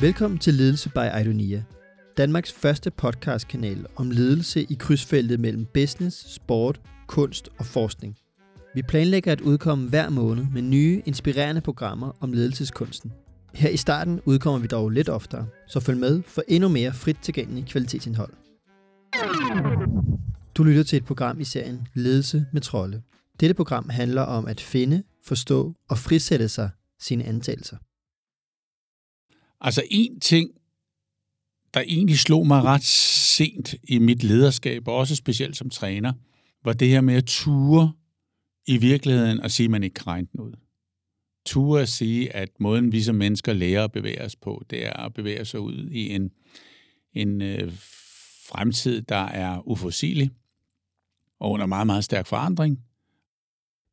Velkommen til Ledelse by Idonia, Danmarks første podcastkanal om ledelse i krydsfeltet mellem business, sport, kunst og forskning. Vi planlægger at udkomme hver måned med nye, inspirerende programmer om ledelseskunsten. Her i starten udkommer vi dog lidt oftere, så følg med for endnu mere frit tilgængelig kvalitetsindhold. Du lytter til et program i serien Ledelse med trolde. Dette program handler om at finde, forstå og frisætte sig sine antagelser. Altså en ting, der egentlig slog mig ret sent i mit lederskab, og også specielt som træner, var det her med at ture i virkeligheden og sige, at man ikke kan regne den ud. Ture at sige, at måden vi som mennesker lærer at bevæge os på, det er at bevæge sig ud i en, en øh, fremtid, der er uforsigelig og under meget, meget stærk forandring.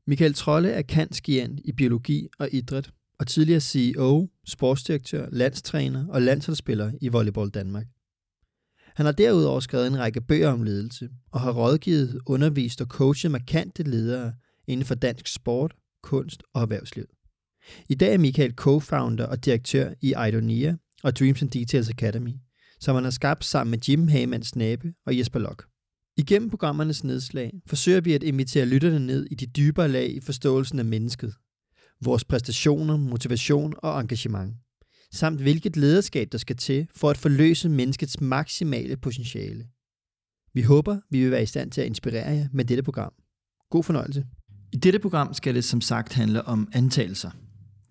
Michael Trolle er kantskian i biologi og idræt, og tidligere CEO, sportsdirektør, landstræner og landsholdsspiller i Volleyball Danmark. Han har derudover skrevet en række bøger om ledelse, og har rådgivet, undervist og coachet markante ledere inden for dansk sport, kunst og erhvervsliv. I dag er Michael co-founder og direktør i Idonia og Dreams and Details Academy, som han har skabt sammen med Jim Hagemanns Nabe og Jesper Lok. Igennem programmernes nedslag forsøger vi at invitere lytterne ned i de dybere lag i forståelsen af mennesket, vores præstationer, motivation og engagement, samt hvilket lederskab der skal til for at forløse menneskets maksimale potentiale. Vi håber, vi vil være i stand til at inspirere jer med dette program. God fornøjelse. I dette program skal det som sagt handle om antagelser.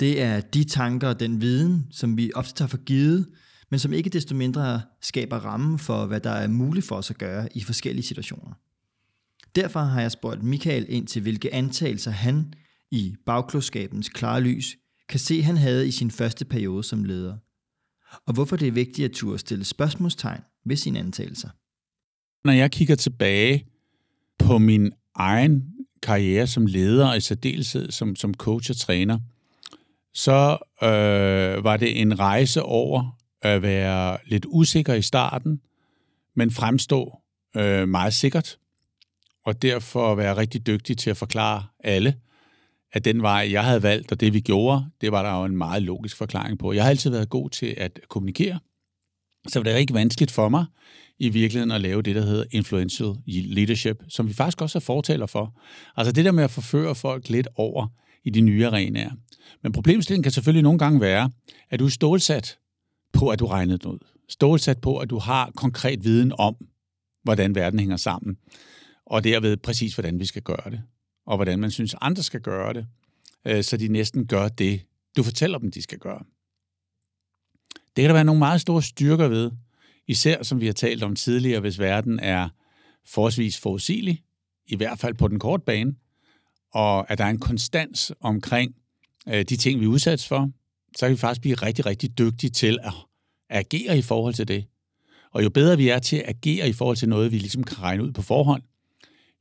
Det er de tanker og den viden, som vi ofte tager for givet, men som ikke desto mindre skaber rammen for, hvad der er muligt for os at gøre i forskellige situationer. Derfor har jeg spurgt Michael ind til, hvilke antagelser han i bagklodskabens klare lys kan se, han havde i sin første periode som leder, og hvorfor det er vigtigt at turde stille spørgsmålstegn ved sine antagelser. Når jeg kigger tilbage på min egen karriere som leder, og i særdeleshed som, som coach og træner, så øh, var det en rejse over at være lidt usikker i starten, men fremstå øh, meget sikkert, og derfor være rigtig dygtig til at forklare alle, at den vej, jeg havde valgt, og det vi gjorde, det var der jo en meget logisk forklaring på. Jeg har altid været god til at kommunikere, så det er ikke vanskeligt for mig i virkeligheden at lave det, der hedder influential leadership, som vi faktisk også er fortaler for. Altså det der med at forføre folk lidt over i de nye arenaer. Men problemstillingen kan selvfølgelig nogle gange være, at du er stålsat på, at du regnede noget. ud. Stålsat på, at du har konkret viden om, hvordan verden hænger sammen, og derved præcis, hvordan vi skal gøre det og hvordan man synes, andre skal gøre det, øh, så de næsten gør det, du fortæller dem, de skal gøre. Det kan der være nogle meget store styrker ved, især som vi har talt om tidligere, hvis verden er forholdsvis forudsigelig, i hvert fald på den korte bane, og at der er en konstans omkring øh, de ting, vi udsættes for, så kan vi faktisk blive rigtig, rigtig dygtige til at agere i forhold til det. Og jo bedre vi er til at agere i forhold til noget, vi ligesom kan regne ud på forhånd,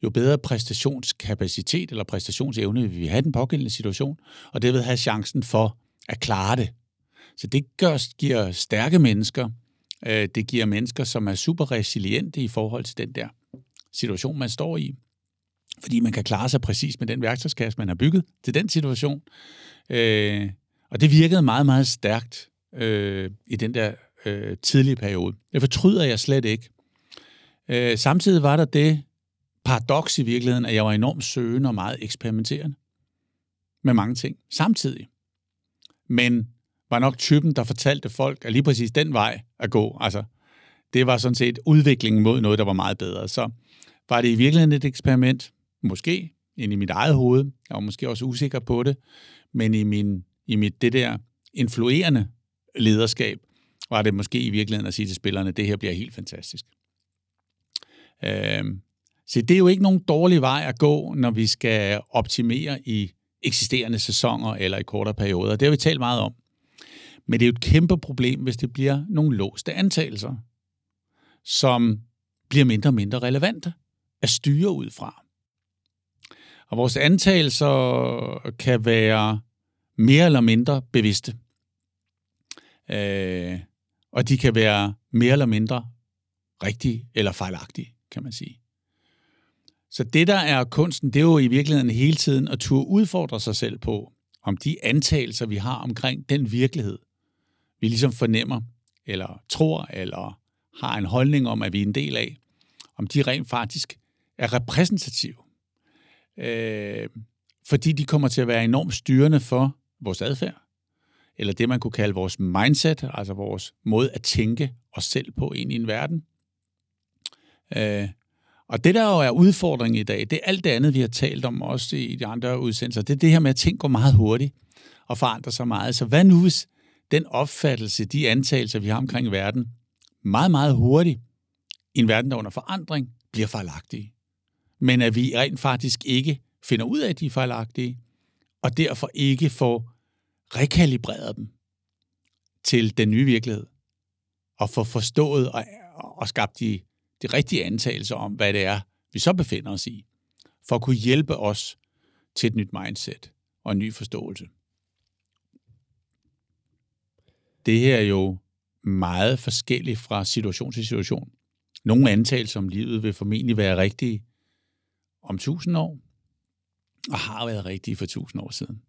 jo bedre præstationskapacitet eller præstationsevne vil vi have den pågældende situation, og det vil have chancen for at klare det. Så det gør, giver stærke mennesker, øh, det giver mennesker, som er super resiliente i forhold til den der situation, man står i. Fordi man kan klare sig præcis med den værktøjskasse, man har bygget til den situation. Øh, og det virkede meget, meget stærkt øh, i den der øh, tidlige periode. Det fortryder jeg slet ikke. Øh, samtidig var der det, paradoks i virkeligheden, at jeg var enormt søgende og meget eksperimenterende med mange ting samtidig. Men var nok typen, der fortalte folk, at lige præcis den vej at gå, altså det var sådan set udviklingen mod noget, der var meget bedre. Så var det i virkeligheden et eksperiment, måske ind i mit eget hoved, jeg var måske også usikker på det, men i, min, i mit det der influerende lederskab, var det måske i virkeligheden at sige til spillerne, det her bliver helt fantastisk. Øh, så det er jo ikke nogen dårlig vej at gå, når vi skal optimere i eksisterende sæsoner eller i kortere perioder. Det har vi talt meget om. Men det er jo et kæmpe problem, hvis det bliver nogle låste antagelser, som bliver mindre og mindre relevante at styre ud fra. Og vores antagelser kan være mere eller mindre bevidste. Øh, og de kan være mere eller mindre rigtige eller fejlagtige, kan man sige. Så det, der er kunsten, det er jo i virkeligheden hele tiden at turde udfordre sig selv på, om de antagelser, vi har omkring den virkelighed, vi ligesom fornemmer, eller tror, eller har en holdning om, at vi er en del af, om de rent faktisk er repræsentative. Øh, fordi de kommer til at være enormt styrende for vores adfærd, eller det, man kunne kalde vores mindset, altså vores måde at tænke os selv på ind i en verden. Øh, og det, der jo er udfordringen i dag, det er alt det andet, vi har talt om også i de andre udsendelser. Det er det her med, at ting går meget hurtigt og forandrer sig meget. Så hvad nu, hvis den opfattelse, de antagelser, vi har omkring verden, meget, meget hurtigt i en verden, der er under forandring, bliver fejlagtige. Men at vi rent faktisk ikke finder ud af, at de er fejlagtige, og derfor ikke får rekalibreret dem til den nye virkelighed, og få forstået og, og skabt de, de rigtige antagelser om, hvad det er, vi så befinder os i, for at kunne hjælpe os til et nyt mindset og en ny forståelse. Det her er jo meget forskelligt fra situation til situation. Nogle antagelser om livet vil formentlig være rigtige om tusind år, og har været rigtige for tusind år siden.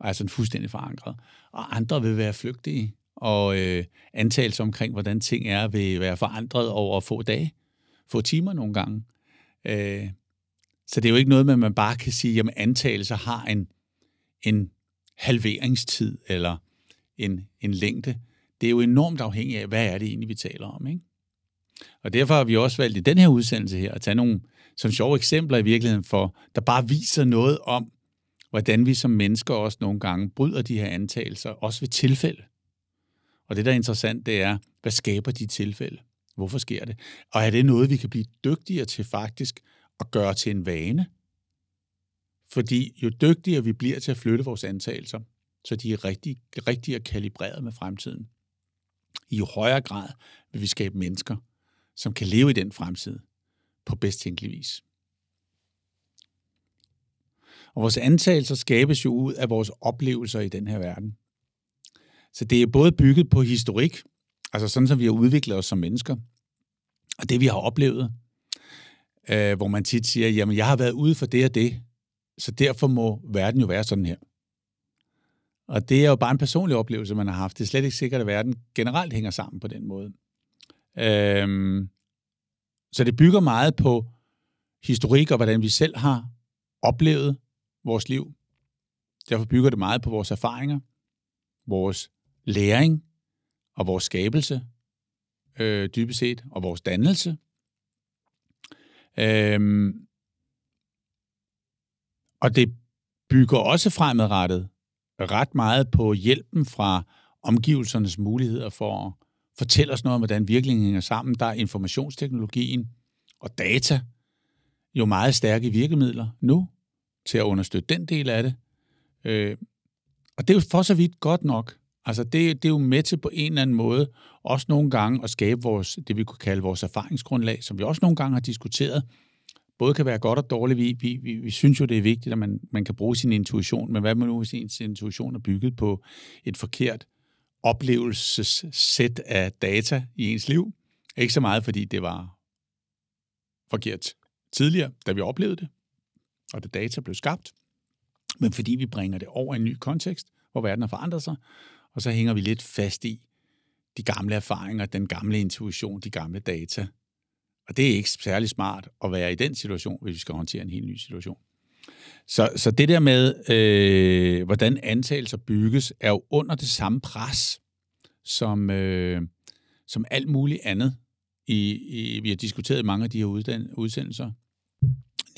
Og er sådan fuldstændig forankret. Og andre vil være flygtige, og øh, antagelser omkring, hvordan ting er, vil være forandret over få dage, få timer nogle gange. Øh, så det er jo ikke noget med, at man bare kan sige, at antagelser har en, en halveringstid eller en, en længde. Det er jo enormt afhængigt af, hvad er det egentlig, vi taler om. Ikke? Og derfor har vi også valgt i den her udsendelse her at tage nogle som sjove eksempler i virkeligheden for, der bare viser noget om, hvordan vi som mennesker også nogle gange bryder de her antagelser, også ved tilfælde. Og det, der er interessant, det er, hvad skaber de tilfælde? Hvorfor sker det? Og er det noget, vi kan blive dygtigere til faktisk at gøre til en vane? Fordi jo dygtigere vi bliver til at flytte vores antagelser, så de er rigtig, rigtig kalibreret med fremtiden, i jo højere grad vil vi skabe mennesker, som kan leve i den fremtid på bedst tænkelig vis. Og vores antagelser skabes jo ud af vores oplevelser i den her verden. Så det er både bygget på historik, altså sådan som vi har udviklet os som mennesker, og det vi har oplevet, øh, hvor man tit siger, jamen jeg har været ude for det og det, så derfor må verden jo være sådan her. Og det er jo bare en personlig oplevelse, man har haft. Det er slet ikke sikkert, at verden generelt hænger sammen på den måde. Øhm, så det bygger meget på historik og hvordan vi selv har oplevet vores liv. Derfor bygger det meget på vores erfaringer, vores læring og vores skabelse, øh, dybest set, og vores dannelse. Øhm, og det bygger også fremadrettet ret meget på hjælpen fra omgivelsernes muligheder for at fortælle os noget om, hvordan virkeligheden hænger sammen. Der er informationsteknologien og data jo meget stærke virkemidler nu til at understøtte den del af det. Øh, og det er jo for så vidt godt nok. Altså det, det er jo med til på en eller anden måde også nogle gange at skabe vores, det vi kunne kalde vores erfaringsgrundlag, som vi også nogle gange har diskuteret, både kan være godt og dårligt. Vi, vi, vi, vi synes jo, det er vigtigt, at man, man kan bruge sin intuition, men hvad man nu, hvis ens intuition er bygget på et forkert oplevelsessæt af data i ens liv? Ikke så meget, fordi det var forkert tidligere, da vi oplevede det, og da data blev skabt, men fordi vi bringer det over i en ny kontekst, hvor verden har forandret sig, og så hænger vi lidt fast i de gamle erfaringer, den gamle intuition, de gamle data, og det er ikke særlig smart at være i den situation, hvis vi skal håndtere en helt ny situation. Så, så det der med, øh, hvordan antagelser bygges, er jo under det samme pres, som, øh, som alt muligt andet, i, i, vi har diskuteret i mange af de her udsendelser,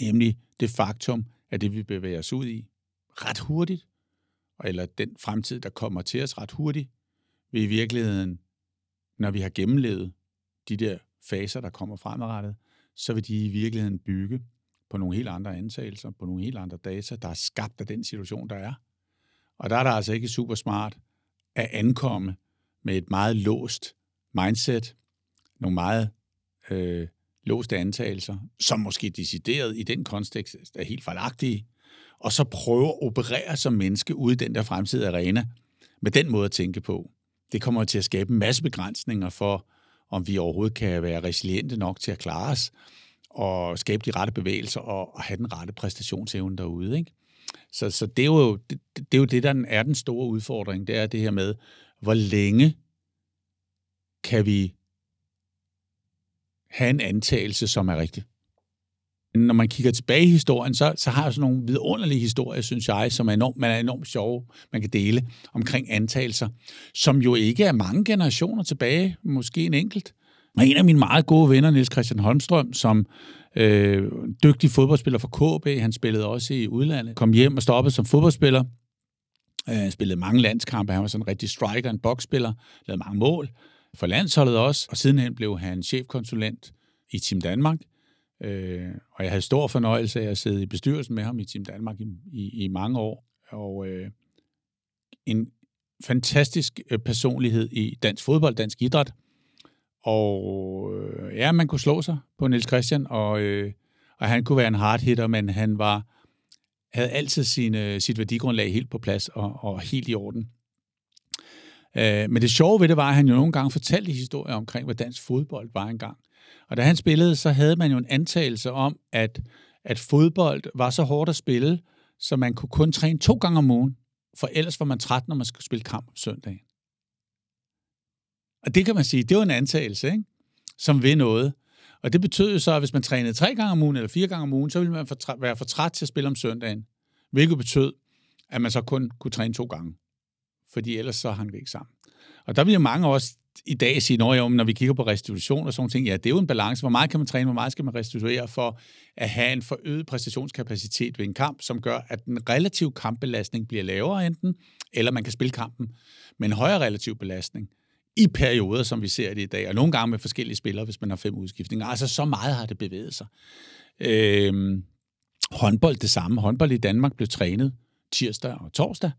nemlig det faktum, at det vi bevæger os ud i ret hurtigt, eller den fremtid, der kommer til os ret hurtigt, vil i virkeligheden, når vi har gennemlevet de der faser, der kommer fremadrettet, så vil de i virkeligheden bygge på nogle helt andre antagelser, på nogle helt andre data, der er skabt af den situation, der er. Og der er der altså ikke super smart at ankomme med et meget låst mindset, nogle meget øh, låste antagelser, som måske decideret i den kontekst er helt fejlagtige, og så prøve at operere som menneske ude i den der fremtidige arena med den måde at tænke på. Det kommer til at skabe en masse begrænsninger for, om vi overhovedet kan være resiliente nok til at klare os, og skabe de rette bevægelser og, og have den rette præstationsevne derude. Ikke? Så, så det, er jo, det, det er jo det, der er den store udfordring, det er det her med, hvor længe kan vi have en antagelse, som er rigtig. Når man kigger tilbage i historien, så, så har jeg sådan nogle vidunderlige historier, synes jeg, som er enormt, man er enormt sjove, man kan dele omkring antagelser, som jo ikke er mange generationer tilbage, måske en enkelt. Og en af mine meget gode venner, Niels Christian Holmstrøm, som øh, dygtig fodboldspiller for KB, han spillede også i udlandet, kom hjem og stoppede som fodboldspiller, han spillede mange landskampe, han var sådan en rigtig striker, en boksspiller, lavede mange mål for landsholdet også, og sidenhen blev han chefkonsulent i Team Danmark, øh, og jeg havde stor fornøjelse af at sidde i bestyrelsen med ham i Team Danmark i, i, i mange år, og øh, en fantastisk øh, personlighed i dansk fodbold, dansk idræt, og øh, ja, man kunne slå sig på Niels Christian, og, øh, og han kunne være en hard hitter, men han var havde altid sine, sit værdigrundlag helt på plads og, og helt i orden. Øh, men det sjove ved det var, at han jo nogle gange fortalte historier omkring, hvad dansk fodbold var engang. Og da han spillede, så havde man jo en antagelse om, at, at fodbold var så hårdt at spille, så man kunne kun træne to gange om ugen, for ellers var man træt, når man skulle spille kamp om søndagen. Og det kan man sige, det var en antagelse, ikke? som ved noget. Og det betød jo så, at hvis man trænede tre gange om ugen eller fire gange om ugen, så ville man for, være for træt til at spille om søndagen. Hvilket betød, at man så kun kunne træne to gange. Fordi ellers så hang det ikke sammen. Og der ville mange også i dag sige, når, når vi kigger på restitution og sådan ting, ja, det er jo en balance. Hvor meget kan man træne, hvor meget skal man restituere for at have en forøget præstationskapacitet ved en kamp, som gør, at den relative kampbelastning bliver lavere enten, eller man kan spille kampen med en højere relativ belastning i perioder, som vi ser det i dag, og nogle gange med forskellige spillere, hvis man har fem udskiftninger. Altså, så meget har det bevæget sig. Øhm, håndbold det samme. Håndbold i Danmark blev trænet tirsdag og torsdag.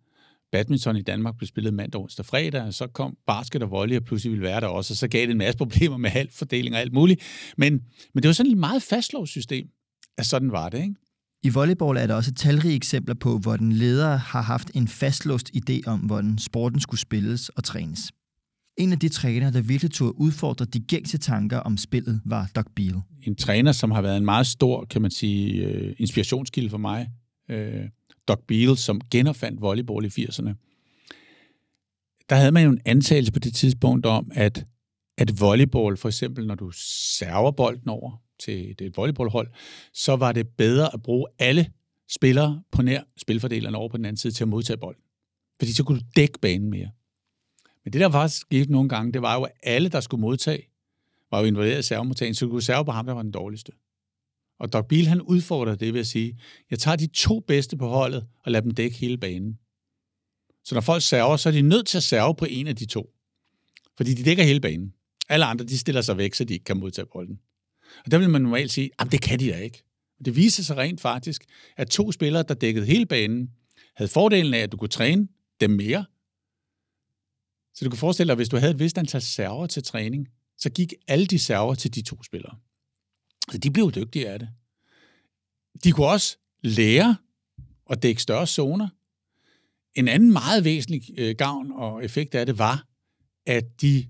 Badminton i Danmark blev spillet mandag, onsdag, fredag, og så kom basket og volley, og pludselig ville være der også, og så gav det en masse problemer med halvfordeling og alt muligt. Men, men det var sådan et meget fastlåst system, at sådan var det, ikke? I volleyball er der også talrige eksempler på, hvor den leder har haft en fastlåst idé om, hvordan sporten skulle spilles og trænes. En af de trænere, der virkelig tog udfordre de gængse tanker om spillet, var Doug Beal. En træner, som har været en meget stor, kan man sige, uh, inspirationskilde for mig. Uh, Doc Beal, som genopfandt volleyball i 80'erne. Der havde man jo en antagelse på det tidspunkt om, at, at volleyball, for eksempel når du server bolden over til det volleyballhold, så var det bedre at bruge alle spillere på nær spilfordelerne over på den anden side til at modtage bolden. Fordi så kunne du dække banen mere. Men det, der faktisk skete nogle gange, det var jo, at alle, der skulle modtage, var jo involveret i servemodtagen, så du kunne serve på ham, der var den dårligste. Og Doc Biel, han udfordrer det ved at sige, jeg tager de to bedste på holdet og lader dem dække hele banen. Så når folk server, så er de nødt til at serve på en af de to. Fordi de dækker hele banen. Alle andre, de stiller sig væk, så de ikke kan modtage bolden. Og der vil man normalt sige, at det kan de da ikke. Det viser sig rent faktisk, at to spillere, der dækkede hele banen, havde fordelen af, at du kunne træne dem mere, så du kan forestille dig, at hvis du havde et vist antal server til træning, så gik alle de server til de to spillere. De blev dygtige af det. De kunne også lære at dække større zoner. En anden meget væsentlig øh, gavn og effekt af det var, at de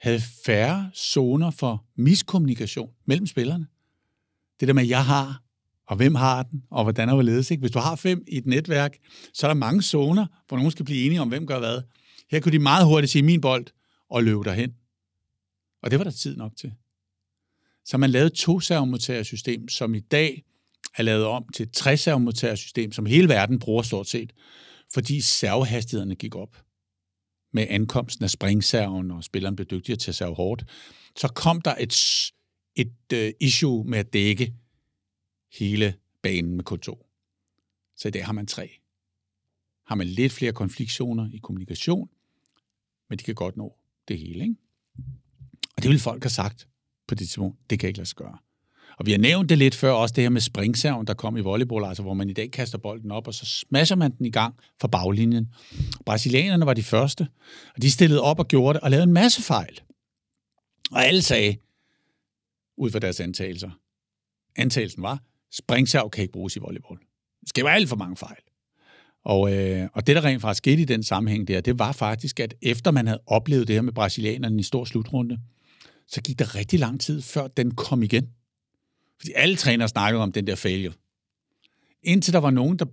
havde færre zoner for miskommunikation mellem spillerne. Det der med, at jeg har, og hvem har den, og hvordan er hvorledes. Ikke? Hvis du har fem i et netværk, så er der mange zoner, hvor nogen skal blive enige om, hvem gør hvad. Her kunne de meget hurtigt sige min bold og løbe derhen. Og det var der tid nok til. Så man lavede to servomodtagersystem, som i dag er lavet om til et tre system, som hele verden bruger stort set, fordi servehastighederne gik op med ankomsten af springserven, og spilleren blev dygtigere til at serve hårdt, så kom der et, et uh, issue med at dække hele banen med K2. Så i dag har man tre. Har man lidt flere konfliktzoner i kommunikation, men de kan godt nå det hele. Ikke? Og det vil folk have sagt på det tidspunkt. Det kan ikke lade sig gøre. Og vi har nævnt det lidt før, også det her med springserven, der kom i volleyball, altså hvor man i dag kaster bolden op, og så smasher man den i gang fra baglinjen. Brasilianerne var de første, og de stillede op og gjorde det, og lavede en masse fejl. Og alle sagde, ud fra deres antagelser, antagelsen var, springserv kan ikke bruges i volleyball. Det skal være alt for mange fejl. Og, øh, og det, der rent faktisk skete i den sammenhæng der, det var faktisk, at efter man havde oplevet det her med brasilianerne i stor slutrunde, så gik der rigtig lang tid, før den kom igen. Fordi alle trænere snakkede om den der failure. Indtil der var nogen, der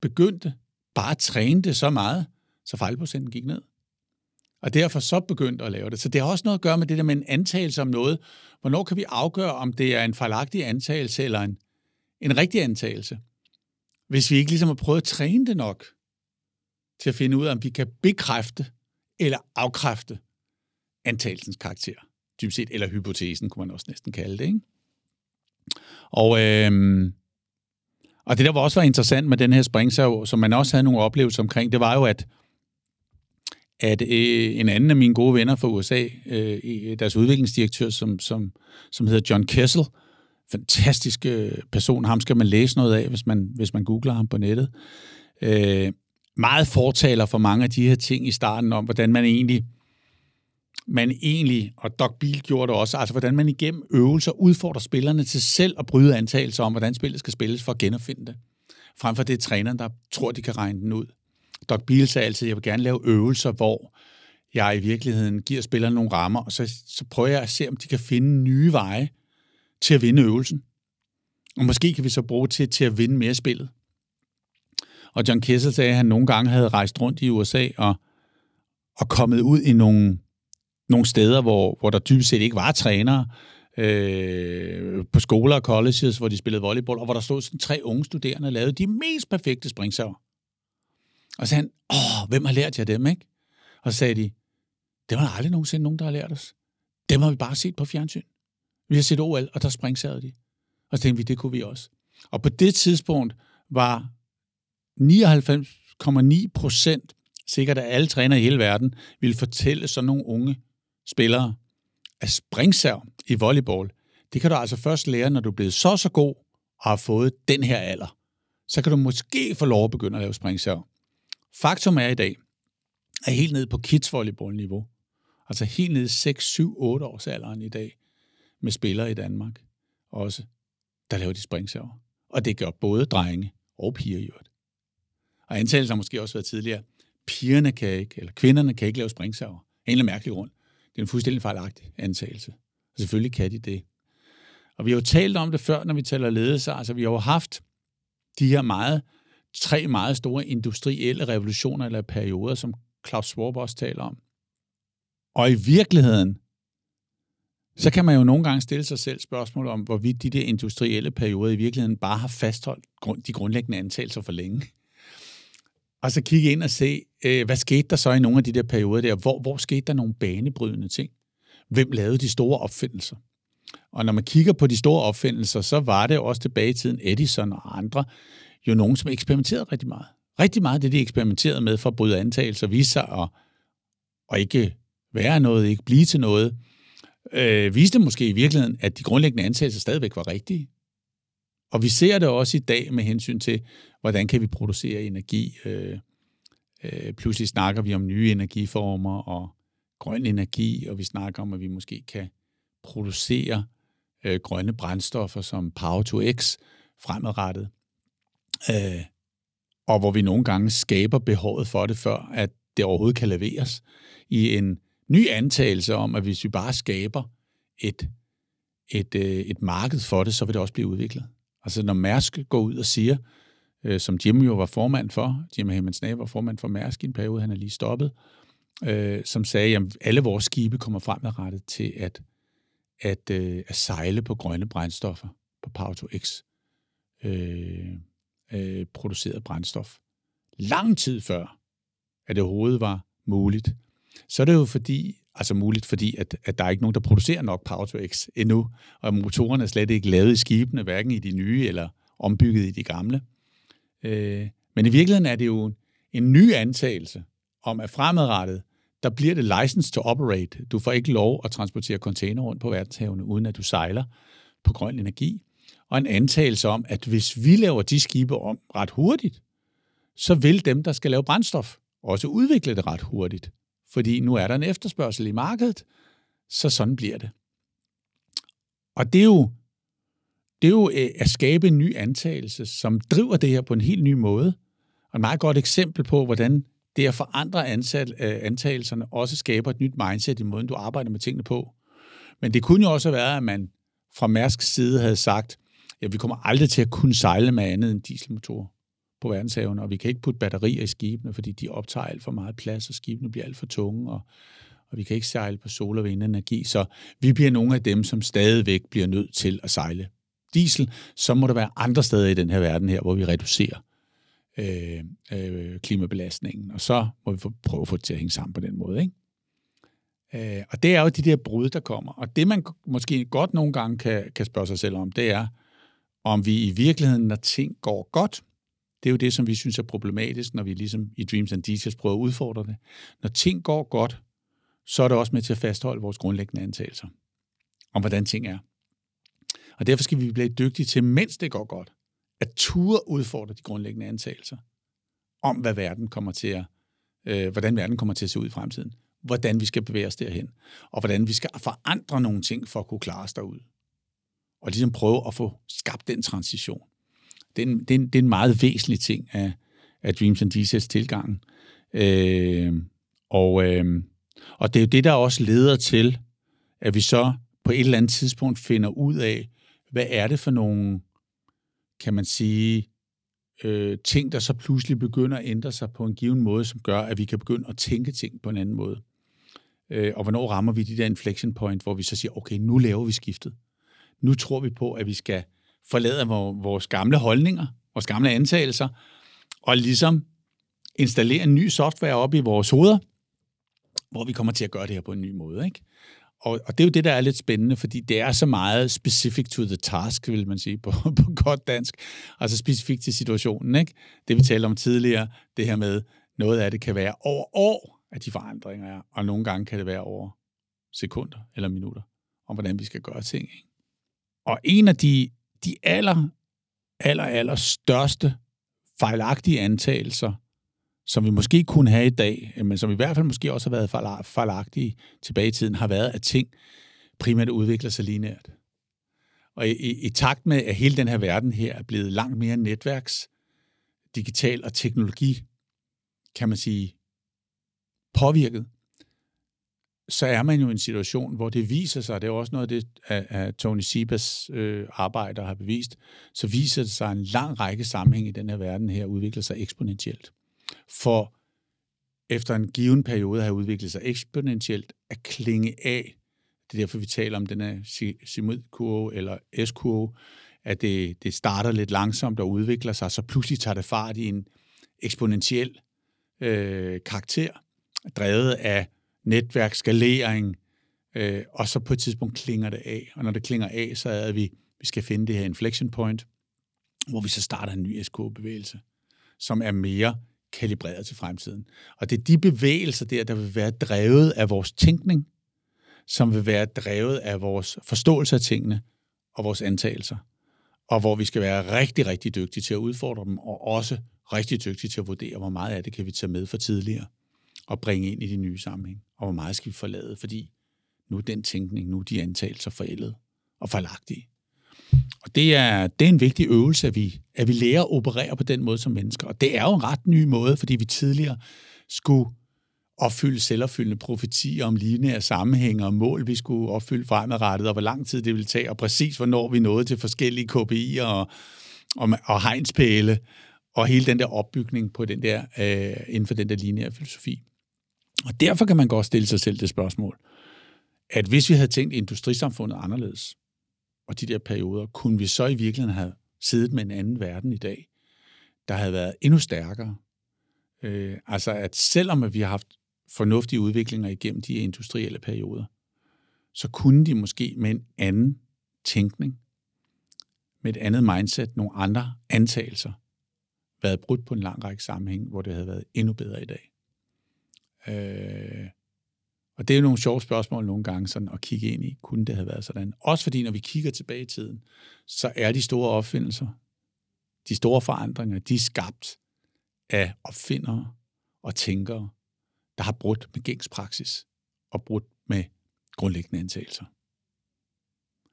begyndte bare at træne det så meget, så fejlprocenten gik ned. Og derfor så begyndte at lave det. Så det har også noget at gøre med det der med en antagelse om noget. Hvornår kan vi afgøre, om det er en fejlagtig antagelse eller en, en rigtig antagelse? Hvis vi ikke ligesom har prøvet at træne det nok til at finde ud af, om vi kan bekræfte eller afkræfte antagelsens karakter, dybest set, eller hypotesen, kunne man også næsten kalde det. Ikke? Og, øh, og det, der var også var interessant med den her springsav, som man også havde nogle oplevelser omkring, det var jo, at at øh, en anden af mine gode venner fra USA, øh, øh, deres udviklingsdirektør, som, som, som hedder John Kessel, fantastisk øh, person, ham skal man læse noget af, hvis man, hvis man googler ham på nettet. Øh, meget fortaler for mange af de her ting i starten om, hvordan man egentlig, man egentlig, og Doc Biel gjorde det også, altså hvordan man igennem øvelser udfordrer spillerne til selv at bryde antagelser om, hvordan spillet skal spilles for at genopfinde det. Frem for det er træneren, der tror, de kan regne den ud. Doc Biel sagde altid, at jeg vil gerne lave øvelser, hvor jeg i virkeligheden giver spillerne nogle rammer, og så, så prøver jeg at se, om de kan finde nye veje til at vinde øvelsen. Og måske kan vi så bruge til, til at vinde mere spillet. Og John Kessel sagde, at han nogle gange havde rejst rundt i USA og, og kommet ud i nogle, nogle steder, hvor, hvor der dybest set ikke var trænere, øh, på skoler og colleges, hvor de spillede volleyball, og hvor der stod sådan tre unge studerende og lavede de mest perfekte springsaver. Og så sagde han, åh, hvem har lært jer dem, ikke? Og så sagde de, det var der aldrig nogensinde nogen, der har lært os. Dem har vi bare set på fjernsyn. Vi har set OL, og der springsavede de. Og så tænkte vi, det kunne vi også. Og på det tidspunkt var 99,9 procent sikkert, at alle trænere i hele verden ville fortælle sådan nogle unge spillere, at springsav i volleyball, det kan du altså først lære, når du er blevet så så god og har fået den her alder. Så kan du måske få lov at begynde at lave springsav. Faktum er i dag, at helt ned på kids volleyball-niveau, altså helt ned 6, 7, 8 års alderen i dag, med spillere i Danmark også, der laver de springsaver. Og det gør både drenge og piger i øvrigt. Og antagelsen har måske også været tidligere, pigerne kan ikke, eller kvinderne kan ikke lave springsaver. En eller mærkelig grund. Det er en fuldstændig fejlagtig antagelse. Og selvfølgelig kan de det. Og vi har jo talt om det før, når vi taler ledelse. Altså, vi har jo haft de her meget tre meget store industrielle revolutioner eller perioder, som Klaus Schwab også taler om. Og i virkeligheden, så kan man jo nogle gange stille sig selv spørgsmål om, hvorvidt de der industrielle perioder i virkeligheden bare har fastholdt de grundlæggende antagelser for længe. Og så kigge ind og se, øh, hvad skete der så i nogle af de der perioder der? Hvor, hvor skete der nogle banebrydende ting? Hvem lavede de store opfindelser? Og når man kigger på de store opfindelser, så var det også tilbage i tiden Edison og andre, jo nogen, som eksperimenterede rigtig meget. Rigtig meget af det, de eksperimenterede med for at bryde antagelser, vise sig at, at ikke være noget, ikke blive til noget, øh, viste måske i virkeligheden, at de grundlæggende antagelser stadigvæk var rigtige. Og vi ser det også i dag med hensyn til, hvordan kan vi producere energi. Øh, øh, pludselig snakker vi om nye energiformer og grøn energi, og vi snakker om, at vi måske kan producere øh, grønne brændstoffer som Power to X fremadrettet øh, og hvor vi nogle gange skaber behovet for det, før at det overhovedet kan leveres, i en ny antagelse om, at hvis vi bare skaber et, et, øh, et marked for det, så vil det også blive udviklet. Altså når Mærsk går ud og siger, øh, som Jim jo var formand for, Jim Hemmensnab var formand for Mærsk i en periode, han er lige stoppet, øh, som sagde, at alle vores skibe kommer fremadrettet til at, at, øh, at sejle på grønne brændstoffer på Power to X. Øh, øh, produceret brændstof. Lang tid før, at det overhovedet var muligt. Så er det jo fordi, altså muligt, fordi at, at der er ikke nogen, der producerer nok Power to X endnu, og motorerne er slet ikke lavet i skibene, hverken i de nye eller ombygget i de gamle. Øh, men i virkeligheden er det jo en ny antagelse om, at fremadrettet, der bliver det license to operate. Du får ikke lov at transportere container rundt på verdenshavene, uden at du sejler på grøn energi og en antagelse om, at hvis vi laver de skibe om ret hurtigt, så vil dem, der skal lave brændstof, også udvikle det ret hurtigt. Fordi nu er der en efterspørgsel i markedet, så sådan bliver det. Og det er jo, det er jo øh, at skabe en ny antagelse, som driver det her på en helt ny måde. Og et meget godt eksempel på, hvordan det at forandre ansat, øh, antagelserne også skaber et nyt mindset i måden, du arbejder med tingene på. Men det kunne jo også være, at man fra Mærsk side havde sagt, ja, vi kommer aldrig til at kunne sejle med andet end dieselmotorer på verdenshavene, og vi kan ikke putte batterier i skibene, fordi de optager alt for meget plads, og skibene bliver alt for tunge, og, og vi kan ikke sejle på sol- og vindenergi. Så vi bliver nogle af dem, som stadigvæk bliver nødt til at sejle diesel. Så må der være andre steder i den her verden her, hvor vi reducerer øh, øh, klimabelastningen, og så må vi prøve at få det til at hænge sammen på den måde. Ikke? Øh, og det er jo de der brud, der kommer. Og det, man måske godt nogle gange kan, kan spørge sig selv om, det er, om vi i virkeligheden, når ting går godt, det er jo det, som vi synes er problematisk, når vi ligesom i Dreams and Details prøver at udfordre det. Når ting går godt, så er det også med til at fastholde vores grundlæggende antagelser om, hvordan ting er. Og derfor skal vi blive dygtige til, mens det går godt, at ture udfordre de grundlæggende antagelser om, hvad verden kommer til at, øh, hvordan verden kommer til at se ud i fremtiden, hvordan vi skal bevæge os derhen, og hvordan vi skal forandre nogle ting for at kunne klare os derud. Og ligesom prøve at få skabt den transition. Det er en, det er en, det er en meget væsentlig ting af, af Dreams and Details tilgangen. Øh, og, øh, og det er jo det, der også leder til, at vi så på et eller andet tidspunkt finder ud af, hvad er det for nogle kan man sige, øh, ting, der så pludselig begynder at ændre sig på en given måde, som gør, at vi kan begynde at tænke ting på en anden måde. Øh, og hvornår rammer vi de der inflection point, hvor vi så siger, okay, nu laver vi skiftet. Nu tror vi på, at vi skal forlade vores gamle holdninger, vores gamle antagelser, og ligesom installere en ny software op i vores hoveder, hvor vi kommer til at gøre det her på en ny måde. Ikke? og, og det er jo det, der er lidt spændende, fordi det er så meget specific to the task, vil man sige på, på godt dansk. Altså specifikt til situationen, ikke? Det vi talte om tidligere, det her med, noget af det kan være over år, at de forandringer er, og nogle gange kan det være over sekunder eller minutter, om hvordan vi skal gøre ting. Ikke? Og en af de, de aller, aller, aller største fejlagtige antagelser, som vi måske kunne have i dag, men som i hvert fald måske også har været fejlagtige tilbage i tiden, har været, at ting primært udvikler sig lineært. Og i, i, i takt med, at hele den her verden her er blevet langt mere netværks, digital og teknologi, kan man sige, påvirket, så er man jo i en situation, hvor det viser sig, det er også noget af det, at Tony Sibas øh, arbejder har bevist, så viser det sig, at en lang række sammenhæng i den her verden her udvikler sig eksponentielt for efter en given periode har udviklet sig eksponentielt at klinge af. Det er derfor, vi taler om den her simulkurve eller S-kurve, at det, det starter lidt langsomt og udvikler sig, så pludselig tager det fart i en eksponentiel øh, karakter, drevet af netværk, skalering, øh, og så på et tidspunkt klinger det af. Og når det klinger af, så er vi, vi skal finde det her inflection point, hvor vi så starter en ny SK-bevægelse, som er mere kalibreret til fremtiden. Og det er de bevægelser der, der vil være drevet af vores tænkning, som vil være drevet af vores forståelse af tingene og vores antagelser. Og hvor vi skal være rigtig, rigtig dygtige til at udfordre dem, og også rigtig dygtige til at vurdere, hvor meget af det kan vi tage med for tidligere og bringe ind i de nye sammenhæng, og hvor meget skal vi forlade, fordi nu er den tænkning, nu er de antagelser forældet og fejlagtige. Og det er, det er en vigtig øvelse, at vi, at vi lærer at operere på den måde som mennesker. Og det er jo en ret ny måde, fordi vi tidligere skulle opfylde selvopfyldende profetier om lineære sammenhænge og mål, vi skulle opfylde fremadrettet, og hvor lang tid det ville tage, og præcis hvornår vi nåede til forskellige KPI'er og, og, og hegnspæle, og hele den der opbygning på den der, øh, inden for den der lineære filosofi. Og derfor kan man godt stille sig selv det spørgsmål, at hvis vi havde tænkt industrisamfundet anderledes, og de der perioder, kunne vi så i virkeligheden have siddet med en anden verden i dag, der havde været endnu stærkere. Øh, altså at selvom at vi har haft fornuftige udviklinger igennem de industrielle perioder, så kunne de måske med en anden tænkning, med et andet mindset, nogle andre antagelser, været brudt på en lang række sammenhæng, hvor det havde været endnu bedre i dag. Øh, og det er jo nogle sjove spørgsmål nogle gange sådan at kigge ind i, kunne det have været sådan. Også fordi, når vi kigger tilbage i tiden, så er de store opfindelser, de store forandringer, de er skabt af opfindere og tænkere, der har brudt med gængs praksis og brudt med grundlæggende antagelser.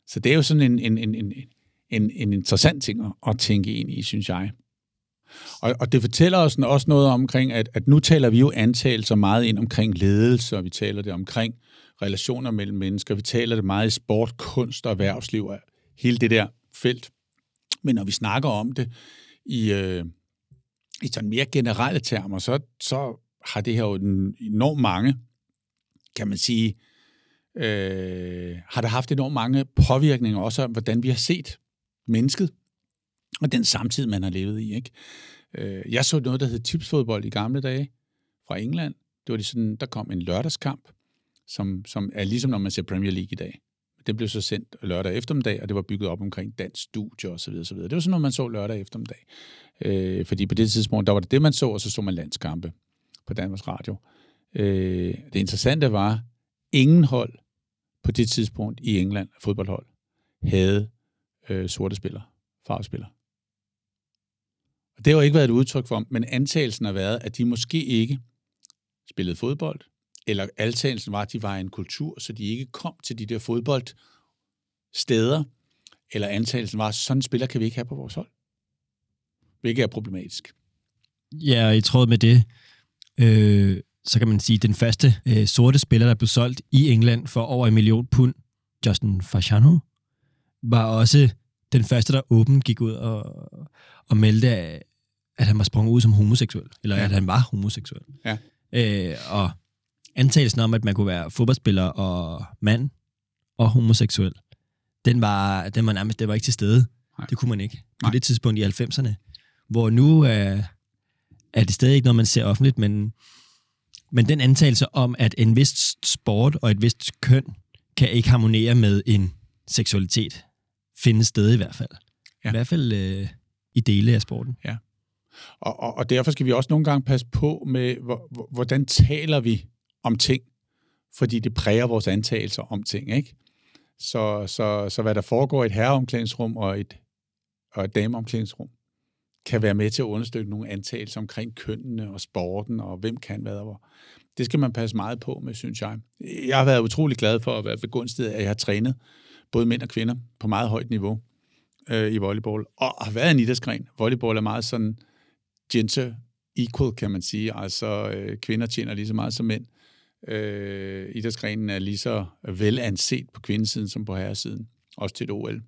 Så det er jo sådan en, en, en, en, en, en interessant ting at tænke ind i, synes jeg. Og, og det fortæller os også noget omkring, at, at nu taler vi jo antagelser meget ind omkring ledelse, og vi taler det omkring relationer mellem mennesker. Vi taler det meget i sport, kunst og erhvervsliv, og hele det der felt. Men når vi snakker om det i, øh, i sådan mere generelle termer, så, så har det her jo enormt mange, kan man sige, øh, har det haft enormt mange påvirkninger også om, hvordan vi har set mennesket, og den samtid, man har levet i. Ikke? Øh, jeg så noget, der hed tipsfodbold i gamle dage fra England. Det var de sådan, der kom en lørdagskamp, som, som er ligesom når man ser Premier League i dag. Den blev så sendt lørdag eftermiddag, og det var bygget op omkring dansk studie osv. osv. Det var sådan noget, man så lørdag eftermiddag. Øh, fordi på det tidspunkt, der var det det, man så, og så så man landskampe på Danmarks Radio. Øh, det interessante var, ingen hold på det tidspunkt i England, fodboldhold, havde øh, sorte spillere, farvespillere. Og det har jo ikke været et udtryk for, men antagelsen har været, at de måske ikke spillede fodbold, eller antagelsen var, at de var i en kultur, så de ikke kom til de der fodboldsteder, eller antagelsen var, at sådan en spiller kan vi ikke have på vores hold. Hvilket er problematisk. Ja, og i tråd med det, øh, så kan man sige, at den første øh, sorte spiller, der blev solgt i England for over en million pund, Justin Fashanu, var også den første, der åbent gik ud og, og meldte, at han var sprunget ud som homoseksuel, eller ja. at han var homoseksuel. Ja. Øh, og antagelsen om, at man kunne være fodboldspiller og mand og homoseksuel, den var, den var nærmest det var ikke til stede. Nej. Det kunne man ikke på Nej. det tidspunkt i 90'erne. Hvor nu er, er det stadig ikke noget, man ser offentligt, men, men den antagelse om, at en vis sport og et vist køn kan ikke harmonere med en seksualitet, findes sted i hvert fald. Ja. I hvert fald øh, i dele af sporten. Ja. Og, og, og derfor skal vi også nogle gange passe på med, hvordan taler vi om ting, fordi det præger vores antagelser om ting, ikke? Så, så, så hvad der foregår i et herreomklædningsrum og et, og et dameomklædningsrum, kan være med til at understøtte nogle antagelser omkring kønnene og sporten, og hvem kan hvad og hvor. Det skal man passe meget på med, synes jeg. Jeg har været utrolig glad for at være begunstiget, at jeg har trænet både mænd og kvinder på meget højt niveau øh, i volleyball, og har været en idrætsgren. Volleyball er meget sådan gender equal, kan man sige. Altså, øh, kvinder tjener lige så meget som mænd. Øh, idrætsgrenen er lige så vel anset på kvindesiden som på herresiden, også til et OL.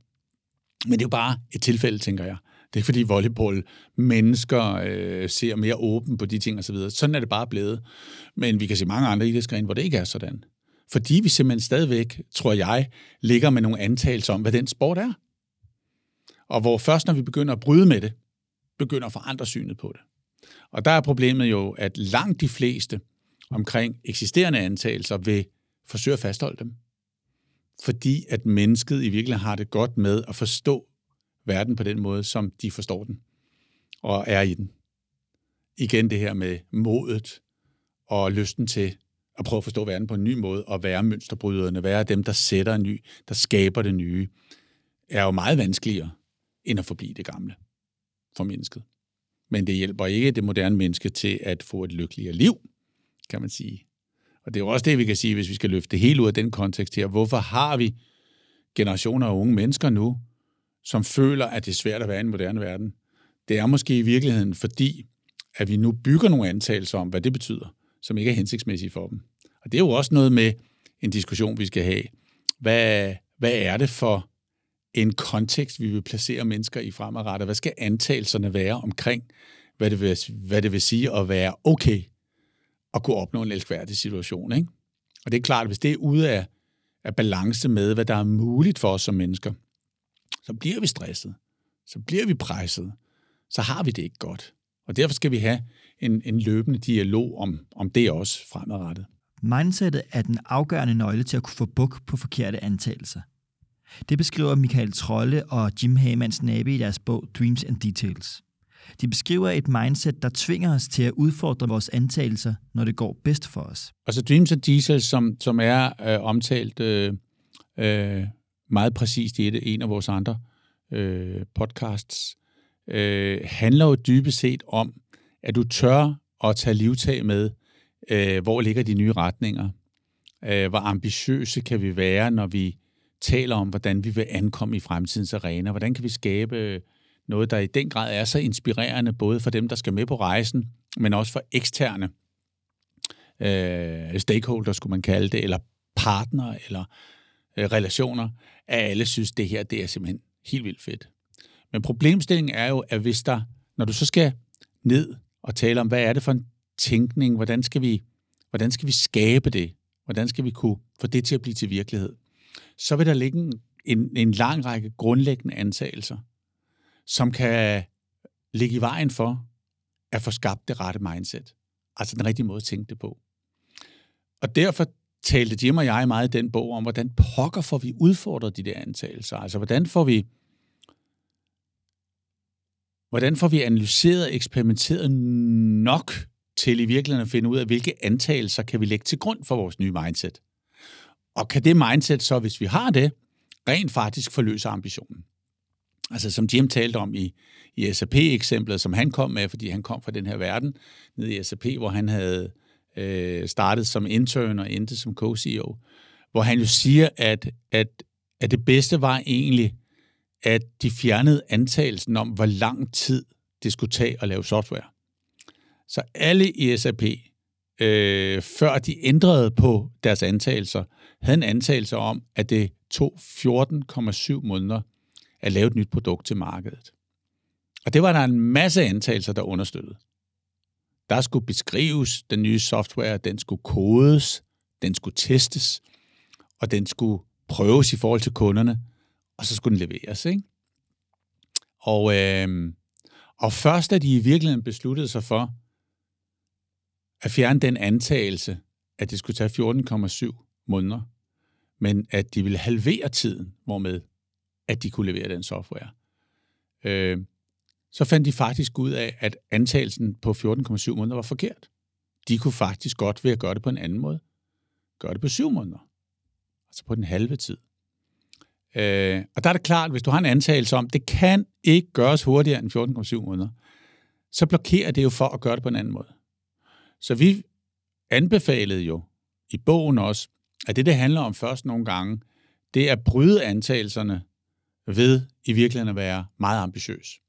Men det er jo bare et tilfælde, tænker jeg. Det er fordi volleyball mennesker øh, ser mere åben på de ting osv. Så sådan er det bare blevet. Men vi kan se mange andre idrætsgrene, hvor det ikke er sådan. Fordi vi simpelthen stadigvæk, tror jeg, ligger med nogle antagelser om, hvad den sport er. Og hvor først når vi begynder at bryde med det, begynder at forandre synet på det. Og der er problemet jo, at langt de fleste omkring eksisterende antagelser vil forsøge at fastholde dem. Fordi at mennesket i virkeligheden har det godt med at forstå verden på den måde, som de forstår den og er i den. Igen det her med modet og lysten til at prøve at forstå verden på en ny måde og være mønsterbryderne, være dem, der sætter en ny, der skaber det nye, er jo meget vanskeligere end at forblive det gamle for mennesket. Men det hjælper ikke det moderne menneske til at få et lykkeligere liv, kan man sige. Og det er jo også det, vi kan sige, hvis vi skal løfte det hele ud af den kontekst her. Hvorfor har vi generationer af unge mennesker nu, som føler, at det er svært at være i en moderne verden? Det er måske i virkeligheden fordi, at vi nu bygger nogle antagelser om, hvad det betyder, som ikke er hensigtsmæssige for dem. Og det er jo også noget med en diskussion, vi skal have. Hvad, hvad er det for en kontekst, vi vil placere mennesker i fremadrettet? Hvad skal antagelserne være omkring, hvad det vil, hvad det vil sige at være okay at kunne opnå en elskværdig situation? Ikke? Og det er klart, at hvis det er ude af, af balance med, hvad der er muligt for os som mennesker, så bliver vi stresset, så bliver vi presset, så har vi det ikke godt. Og derfor skal vi have en, en løbende dialog om, om det også fremadrettet. Mindsetet er den afgørende nøgle til at kunne få buk på forkerte antagelser. Det beskriver Michael Trolle og Jim Hamans Nabe i deres bog Dreams and Details. De beskriver et mindset, der tvinger os til at udfordre vores antagelser, når det går bedst for os. Altså Dreams and Details, som, som er øh, omtalt øh, øh, meget præcist i et, en af vores andre øh, podcasts, øh, handler jo dybest set om, at du tør at tage livtag med, øh, hvor ligger de nye retninger, øh, hvor ambitiøse kan vi være, når vi taler om, hvordan vi vil ankomme i fremtidens arena. Hvordan kan vi skabe noget, der i den grad er så inspirerende, både for dem, der skal med på rejsen, men også for eksterne øh, stakeholders, skulle man kalde det, eller partner, eller øh, relationer, at alle synes, det her det er simpelthen helt vildt fedt. Men problemstillingen er jo, at hvis der, når du så skal ned og tale om, hvad er det for en tænkning, hvordan skal vi, hvordan skal vi skabe det, hvordan skal vi kunne få det til at blive til virkelighed, så vil der ligge en, en, en lang række grundlæggende antagelser, som kan ligge i vejen for at få skabt det rette mindset. Altså den rigtige måde at tænke det på. Og derfor talte Jim og jeg meget i den bog om, hvordan pokker får vi udfordret de der antagelser. Altså hvordan får vi hvordan får vi analyseret og eksperimenteret nok til i virkeligheden at finde ud af, hvilke antagelser kan vi lægge til grund for vores nye mindset. Og kan det mindset så, hvis vi har det, rent faktisk forløse ambitionen? Altså som Jim talte om i, i SAP-eksemplet, som han kom med, fordi han kom fra den her verden, nede i SAP, hvor han havde øh, startet som intern og endte som co-CEO, hvor han jo siger, at, at, at det bedste var egentlig, at de fjernede antagelsen om, hvor lang tid det skulle tage at lave software. Så alle i SAP, øh, før de ændrede på deres antagelser, havde en antagelse om, at det tog 14,7 måneder at lave et nyt produkt til markedet. Og det var der en masse antagelser, der understøttede. Der skulle beskrives den nye software, den skulle kodes, den skulle testes, og den skulle prøves i forhold til kunderne, og så skulle den leveres. Ikke? Og, øh, og først da de i virkeligheden besluttede sig for at fjerne den antagelse, at det skulle tage 14,7 måneder, men at de ville halvere tiden, hvormed at de kunne levere den software. Øh, så fandt de faktisk ud af, at antagelsen på 14,7 måneder var forkert. De kunne faktisk godt ved at gøre det på en anden måde. Gøre det på 7 måneder. Altså på den halve tid. Øh, og der er det klart, hvis du har en antagelse om, det kan ikke gøres hurtigere end 14,7 måneder, så blokerer det jo for at gøre det på en anden måde. Så vi anbefalede jo i bogen også, at det, det handler om først nogle gange, det er at bryde antagelserne ved i virkeligheden at være meget ambitiøs.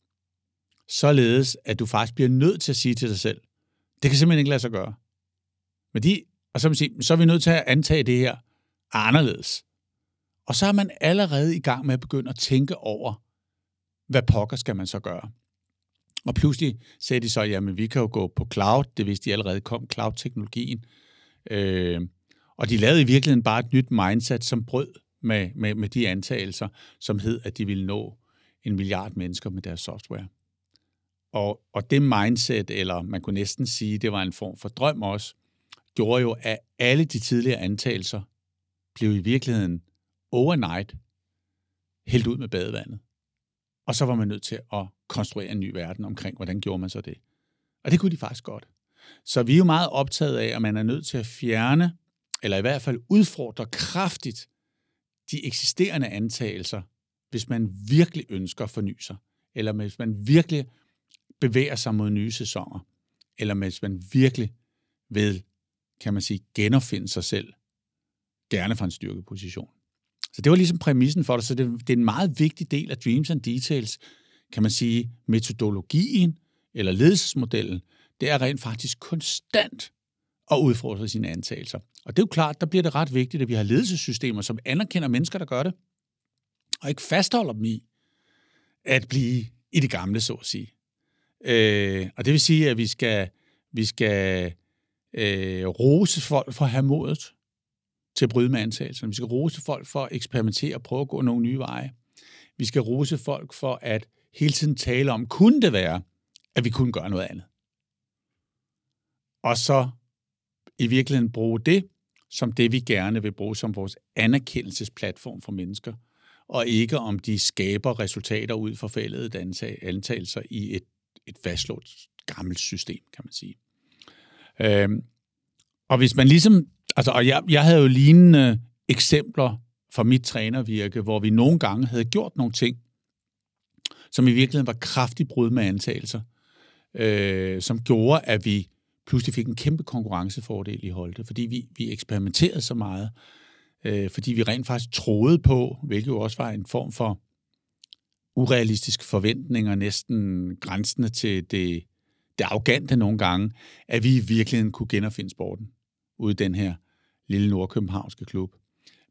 Således, at du faktisk bliver nødt til at sige til dig selv, det kan simpelthen ikke lade sig gøre. Men de, og så, man sige, så er vi nødt til at antage det her anderledes. Og så er man allerede i gang med at begynde at tænke over, hvad pokker skal man så gøre. Og pludselig sagde de så, jamen vi kan jo gå på cloud, det vidste de allerede kom, cloud-teknologien. Øh, og de lavede i virkeligheden bare et nyt mindset, som brød med, med, med de antagelser, som hed, at de ville nå en milliard mennesker med deres software. Og, og det mindset, eller man kunne næsten sige, det var en form for drøm også, gjorde jo, at alle de tidligere antagelser blev i virkeligheden overnight hældt ud med badevandet. Og så var man nødt til at konstruere en ny verden omkring, hvordan gjorde man så det. Og det kunne de faktisk godt. Så vi er jo meget optaget af, at man er nødt til at fjerne, eller i hvert fald udfordre kraftigt, de eksisterende antagelser, hvis man virkelig ønsker at forny sig, eller hvis man virkelig bevæger sig mod nye sæsoner, eller hvis man virkelig vil, kan man sige, genopfinde sig selv, gerne fra en styrkeposition. Så det var ligesom præmissen for det, så det, det er en meget vigtig del af Dreams and Details, kan man sige, metodologien eller ledelsesmodellen, det er rent faktisk konstant at udfordre sine antagelser. Og det er jo klart, der bliver det ret vigtigt, at vi har ledelsessystemer, som anerkender mennesker, der gør det, og ikke fastholder dem i at blive i det gamle, så at sige. Øh, og det vil sige, at vi skal, vi skal øh, rose folk for at have modet til at bryde med antagelserne. Vi skal rose folk for at eksperimentere og prøve at gå nogle nye veje. Vi skal rose folk for at hele tiden tale om, kunne det være, at vi kunne gøre noget andet? Og så i virkeligheden bruge det som det, vi gerne vil bruge som vores anerkendelsesplatform for mennesker, og ikke om de skaber resultater ud fra fældede antagelser i et, et fastlåst gammelt system, kan man sige. Øhm, og hvis man ligesom, altså, og jeg, jeg havde jo lignende eksempler fra mit trænervirke, hvor vi nogle gange havde gjort nogle ting, som i virkeligheden var kraftigt brud med antagelser, øh, som gjorde, at vi pludselig fik en kæmpe konkurrencefordel i Holte, fordi vi, vi eksperimenterede så meget, øh, fordi vi rent faktisk troede på, hvilket jo også var en form for urealistiske forventninger, næsten grænsende til det, det arrogante nogle gange, at vi i virkeligheden kunne genopfinde sporten ude i den her lille nordkøbenhavnske klub.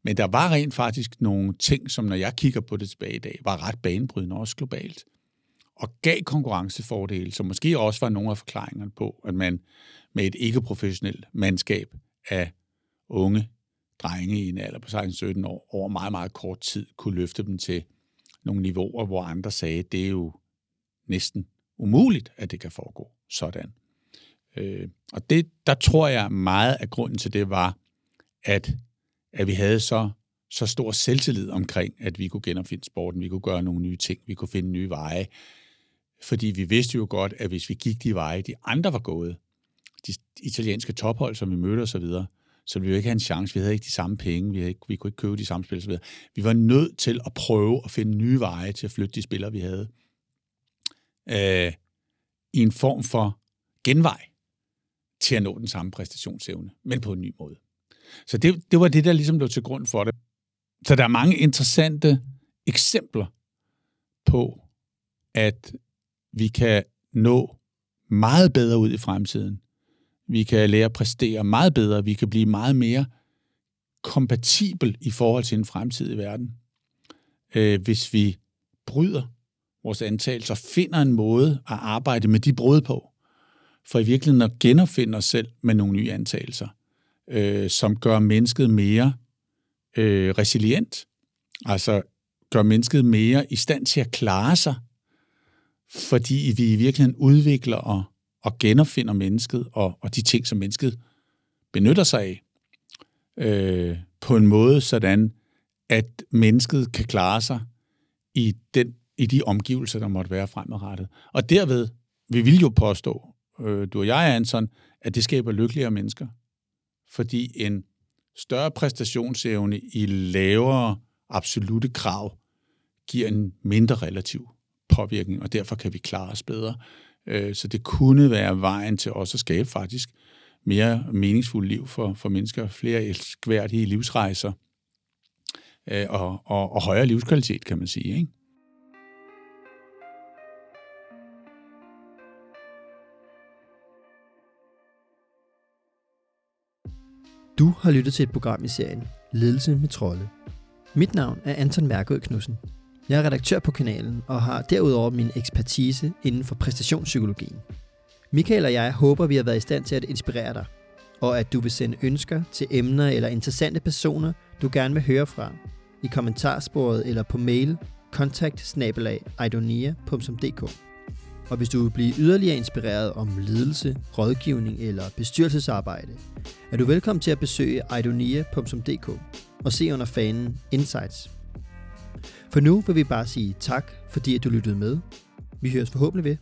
Men der var rent faktisk nogle ting, som når jeg kigger på det tilbage i dag, var ret banebrydende også globalt. og gav konkurrencefordele, som måske også var nogle af forklaringerne på, at man med et ikke-professionelt mandskab af unge drenge i en alder på 16-17 år over meget, meget kort tid kunne løfte dem til nogle niveauer, hvor andre sagde, det er jo næsten umuligt, at det kan foregå sådan. Øh, og det, der tror jeg meget af grunden til det var, at, at vi havde så, så stor selvtillid omkring, at vi kunne genopfinde sporten, vi kunne gøre nogle nye ting, vi kunne finde nye veje. Fordi vi vidste jo godt, at hvis vi gik de veje, de andre var gået, de italienske tophold, som vi mødte osv., så, så ville vi jo ikke have en chance. Vi havde ikke de samme penge, vi, havde ikke, vi kunne ikke købe de samme spil osv. Vi var nødt til at prøve at finde nye veje til at flytte de spillere, vi havde. Øh, I en form for genvej til at nå den samme præstationsevne, men på en ny måde. Så det, det var det, der ligesom lå til grund for det. Så der er mange interessante eksempler på, at vi kan nå meget bedre ud i fremtiden. Vi kan lære at præstere meget bedre. Vi kan blive meget mere kompatibel i forhold til en fremtidig verden. Øh, hvis vi bryder vores antagelser, finder en måde at arbejde med de brud på, for i virkeligheden at genopfinde os selv med nogle nye antagelser, øh, som gør mennesket mere øh, resilient, altså gør mennesket mere i stand til at klare sig, fordi vi i virkeligheden udvikler og, og genopfinder mennesket og, og de ting, som mennesket benytter sig af, øh, på en måde sådan, at mennesket kan klare sig i, den, i de omgivelser, der måtte være fremadrettet. Og derved, vi vil jo påstå, øh, du og jeg, Anson, at det skaber lykkeligere mennesker. Fordi en større præstationsevne i lavere absolute krav giver en mindre relativ påvirkning, og derfor kan vi klare os bedre. Øh, så det kunne være vejen til også at skabe faktisk mere meningsfuldt liv for, for mennesker, flere elskværdige livsrejser øh, og, og, og højere livskvalitet, kan man sige. Ikke? Du har lyttet til et program i serien Ledelse med Trolde. Mit navn er Anton Mærkød Knudsen. Jeg er redaktør på kanalen og har derudover min ekspertise inden for præstationspsykologien. Michael og jeg håber, vi har været i stand til at inspirere dig, og at du vil sende ønsker til emner eller interessante personer, du gerne vil høre fra, i kommentarsporet eller på mail kontakt og hvis du vil blive yderligere inspireret om ledelse, rådgivning eller bestyrelsesarbejde, er du velkommen til at besøge idonia.dk og se under fanen Insights. For nu vil vi bare sige tak, fordi at du lyttede med. Vi høres forhåbentlig ved